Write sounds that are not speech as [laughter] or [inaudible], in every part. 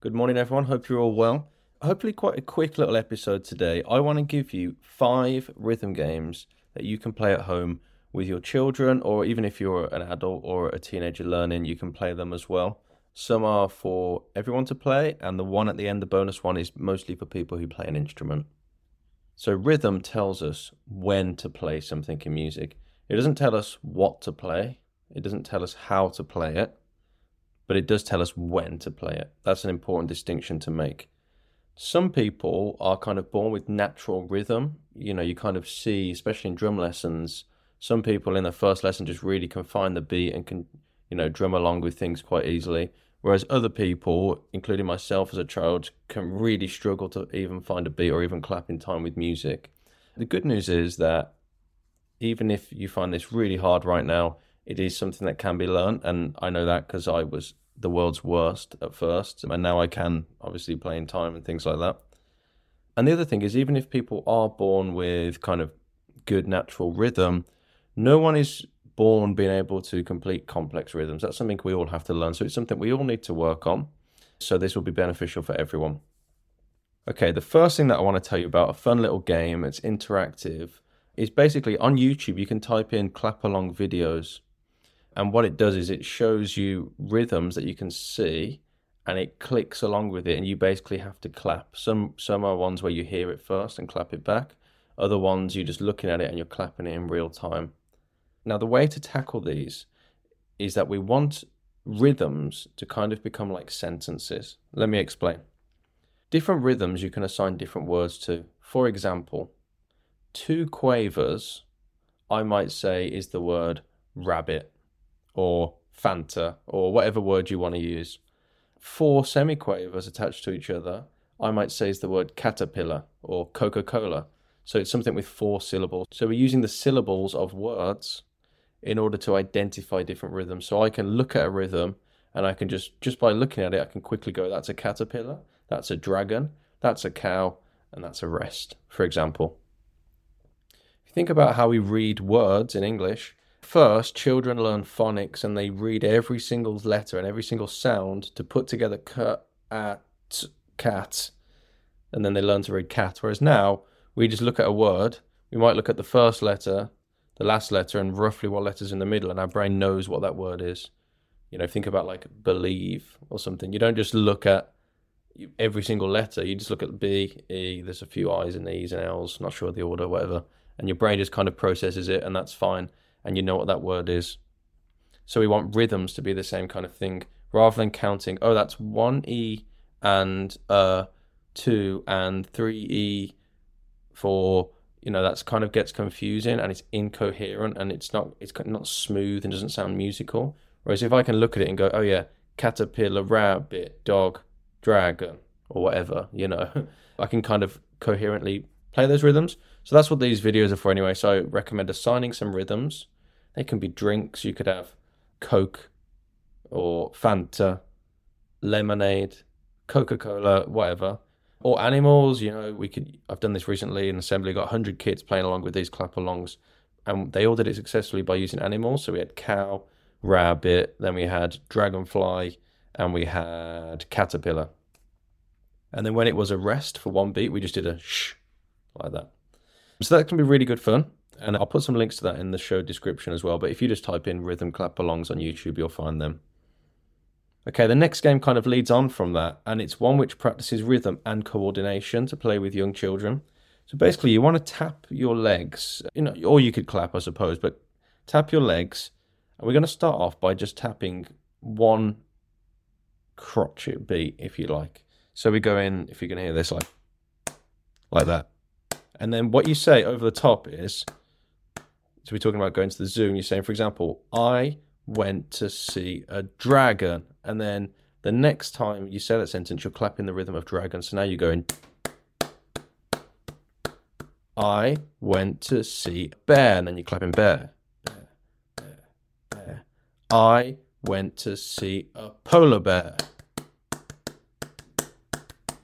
Good morning, everyone. Hope you're all well. Hopefully, quite a quick little episode today. I want to give you five rhythm games that you can play at home with your children, or even if you're an adult or a teenager learning, you can play them as well. Some are for everyone to play, and the one at the end, the bonus one, is mostly for people who play an instrument. So, rhythm tells us when to play something in music. It doesn't tell us what to play, it doesn't tell us how to play it but it does tell us when to play it. That's an important distinction to make. Some people are kind of born with natural rhythm. You know, you kind of see, especially in drum lessons, some people in the first lesson just really can find the beat and can, you know, drum along with things quite easily. Whereas other people, including myself as a child, can really struggle to even find a beat or even clap in time with music. The good news is that even if you find this really hard right now, it is something that can be learned, and I know that because I was the world's worst at first, and now I can obviously play in time and things like that. And the other thing is, even if people are born with kind of good natural rhythm, no one is born being able to complete complex rhythms. That's something we all have to learn. So it's something we all need to work on. So this will be beneficial for everyone. Okay, the first thing that I want to tell you about, a fun little game, it's interactive, is basically on YouTube, you can type in clap along videos and what it does is it shows you rhythms that you can see and it clicks along with it and you basically have to clap. Some some are ones where you hear it first and clap it back. Other ones you're just looking at it and you're clapping it in real time. Now the way to tackle these is that we want rhythms to kind of become like sentences. Let me explain. Different rhythms you can assign different words to. For example two quavers i might say is the word rabbit or Fanta or whatever word you want to use. Four semiquavers attached to each other, I might say is the word caterpillar or Coca Cola. So it's something with four syllables. So we're using the syllables of words in order to identify different rhythms. So I can look at a rhythm and I can just, just by looking at it, I can quickly go, that's a caterpillar, that's a dragon, that's a cow, and that's a rest, for example. If you think about how we read words in English, First, children learn phonics and they read every single letter and every single sound to put together cut, at, cat, and then they learn to read cat. Whereas now, we just look at a word, we might look at the first letter, the last letter, and roughly what letter's in the middle, and our brain knows what that word is. You know, think about like believe or something. You don't just look at every single letter, you just look at B, E, there's a few I's and E's and L's, not sure the order, whatever. And your brain just kind of processes it, and that's fine and you know what that word is. So we want rhythms to be the same kind of thing rather than counting, oh, that's one E and uh, two and three E for you know that's kind of gets confusing and it's incoherent and it's not it's not smooth and doesn't sound musical. Whereas if I can look at it and go, oh yeah, caterpillar, rabbit, dog, dragon, or whatever, you know, [laughs] I can kind of coherently play those rhythms. So that's what these videos are for anyway. So I recommend assigning some rhythms they can be drinks. You could have Coke or Fanta, lemonade, Coca Cola, whatever. Or animals, you know, we could. I've done this recently in assembly. Got 100 kids playing along with these clap alongs, and they all did it successfully by using animals. So we had cow, rabbit, then we had dragonfly, and we had caterpillar. And then when it was a rest for one beat, we just did a shh like that. So that can be really good fun. And I'll put some links to that in the show description as well. But if you just type in rhythm clap alongs on YouTube, you'll find them. Okay, the next game kind of leads on from that, and it's one which practices rhythm and coordination to play with young children. So basically, you want to tap your legs, you know, or you could clap, I suppose, but tap your legs. And we're going to start off by just tapping one crotchet beat, if you like. So we go in, if you can hear this, like like that. And then what you say over the top is so we're talking about going to the zoo, and you're saying, for example, I went to see a dragon, and then the next time you say that sentence, you're clapping the rhythm of dragon. So now you're going. I went to see a bear, and then you're clapping bear. Bear, bear, bear. I went to see a polar bear,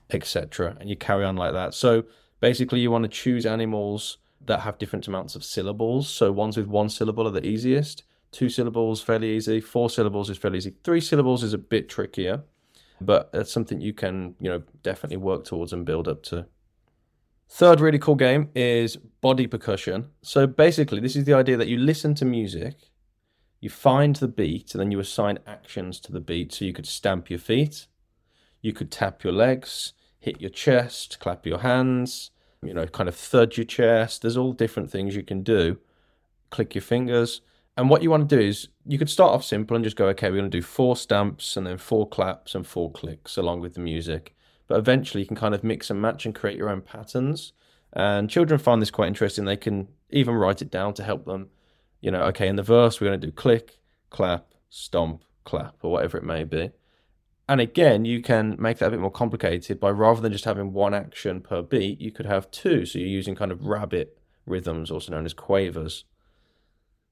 etc. And you carry on like that. So basically, you want to choose animals that have different amounts of syllables. So ones with one syllable are the easiest. Two syllables fairly easy. Four syllables is fairly easy. Three syllables is a bit trickier. but it's something you can, you know, definitely work towards and build up to. Third really cool game is body percussion. So basically, this is the idea that you listen to music, you find the beat, and then you assign actions to the beat. So you could stamp your feet, you could tap your legs, hit your chest, clap your hands, you know, kind of thud your chest. There's all different things you can do. Click your fingers. And what you want to do is you could start off simple and just go, okay, we're going to do four stamps and then four claps and four clicks along with the music. But eventually you can kind of mix and match and create your own patterns. And children find this quite interesting. They can even write it down to help them, you know, okay, in the verse, we're going to do click, clap, stomp, clap, or whatever it may be. And again, you can make that a bit more complicated by rather than just having one action per beat, you could have two. So you're using kind of rabbit rhythms, also known as quavers.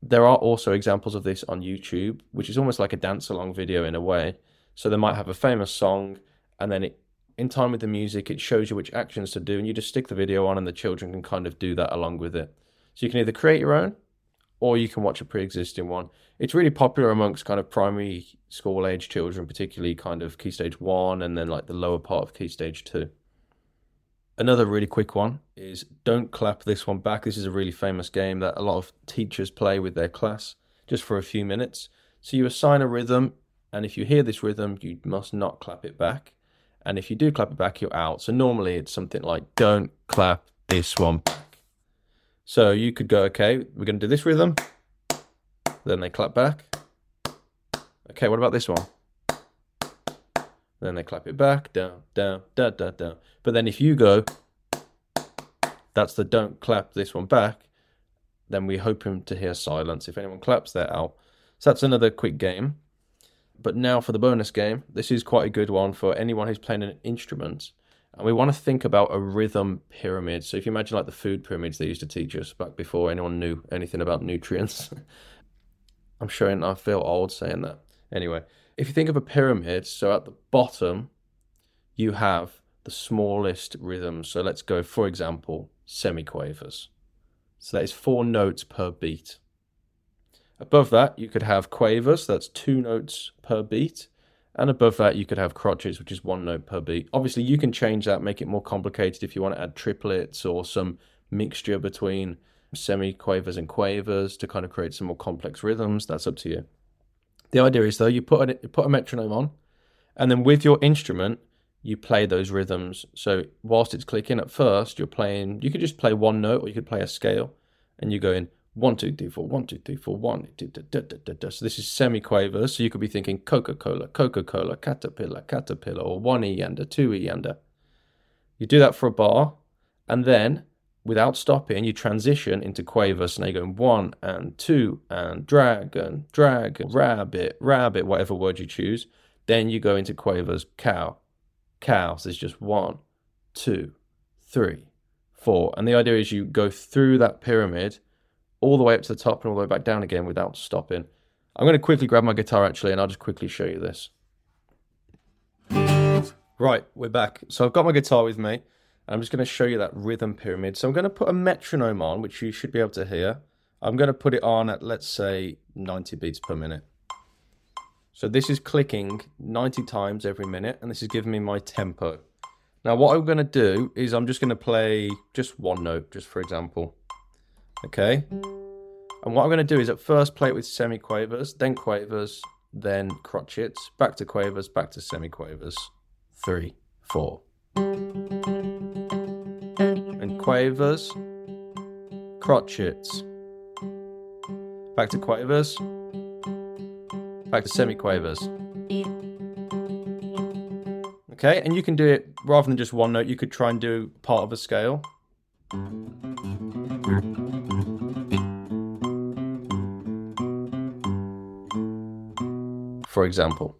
There are also examples of this on YouTube, which is almost like a dance along video in a way. So they might have a famous song, and then it, in time with the music, it shows you which actions to do, and you just stick the video on, and the children can kind of do that along with it. So you can either create your own, or you can watch a pre-existing one. It's really popular amongst kind of primary school age children, particularly kind of key stage one, and then like the lower part of key stage two. Another really quick one is Don't Clap This One Back. This is a really famous game that a lot of teachers play with their class just for a few minutes. So you assign a rhythm, and if you hear this rhythm, you must not clap it back. And if you do clap it back, you're out. So normally it's something like Don't clap this one. So you could go, okay, we're going to do this rhythm. Then they clap back. Okay, what about this one? Then they clap it back, down, down, down, down, down. But then if you go, that's the don't clap this one back, then we hope him to hear silence. If anyone claps, they're out. So that's another quick game. But now for the bonus game. This is quite a good one for anyone who's playing an instrument. And we want to think about a rhythm pyramid. So if you imagine like the food pyramids they used to teach us back before anyone knew anything about nutrients. [laughs] I'm showing I feel old saying that. Anyway, if you think of a pyramid, so at the bottom, you have the smallest rhythms. So let's go, for example, semiquavers. So that is four notes per beat. Above that, you could have quavers, that's two notes per beat. And above that, you could have crotchets, which is one note per beat. Obviously, you can change that, make it more complicated if you want to add triplets or some mixture between semiquavers and quavers to kind of create some more complex rhythms. That's up to you. The idea is though you put a, put a metronome on, and then with your instrument you play those rhythms. So whilst it's clicking at first, you're playing. You could just play one note, or you could play a scale, and you go in one two three four one two three four one. Da, da, da, da, So this is semiquaver. So you could be thinking Coca Cola, Coca Cola, caterpillar, caterpillar, or one e yanda, two e yanda. You do that for a bar, and then without stopping, you transition into quavers. Now you're going one and two and dragon, dragon, rabbit, rabbit, whatever word you choose. Then you go into quavers, cow, cow. So there's just one, two, three, four. And the idea is you go through that pyramid all the way up to the top and all the way back down again without stopping. I'm going to quickly grab my guitar actually, and I'll just quickly show you this. Right, we're back. So I've got my guitar with me. And I'm just going to show you that rhythm pyramid. So I'm going to put a metronome on, which you should be able to hear. I'm going to put it on at, let's say, 90 beats per minute. So this is clicking 90 times every minute, and this is giving me my tempo. Now what I'm going to do is I'm just going to play just one note, just for example. Okay? And what I'm going to do is at first play it with semiquavers, then quavers, then crotchets, back to quavers, back to semiquavers. Three, four And quavers, crotchets, back to quavers, back to semiquavers. Okay, and you can do it rather than just one note, you could try and do part of a scale. For example.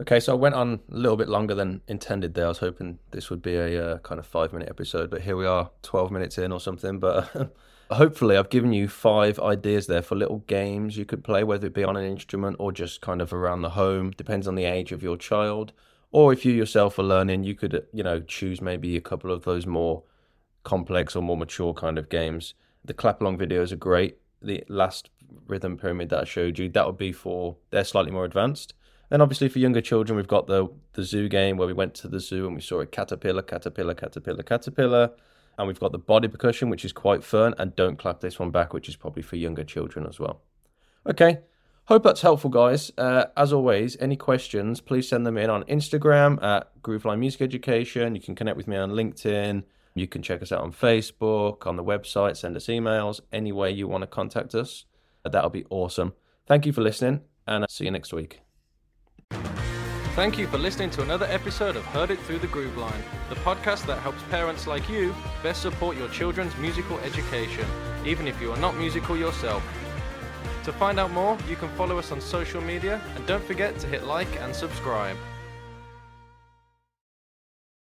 Okay, so I went on a little bit longer than intended there. I was hoping this would be a uh, kind of five minute episode, but here we are, 12 minutes in or something. But [laughs] hopefully, I've given you five ideas there for little games you could play, whether it be on an instrument or just kind of around the home. Depends on the age of your child. Or if you yourself are learning, you could, you know, choose maybe a couple of those more complex or more mature kind of games. The clap along videos are great. The last rhythm pyramid that I showed you, that would be for, they're slightly more advanced And obviously for younger children, we've got the the zoo game where we went to the zoo and we saw a caterpillar, caterpillar, caterpillar, caterpillar. And we've got the body percussion, which is quite fun. And don't clap this one back, which is probably for younger children as well. Okay. Hope that's helpful, guys. Uh, as always, any questions, please send them in on Instagram at Grooveline Music Education. You can connect with me on LinkedIn. You can check us out on Facebook, on the website, send us emails, any way you want to contact us. That'll be awesome. Thank you for listening, and I'll see you next week. Thank you for listening to another episode of Heard It Through the Grooveline, the podcast that helps parents like you best support your children's musical education, even if you are not musical yourself. To find out more, you can follow us on social media and don't forget to hit like and subscribe.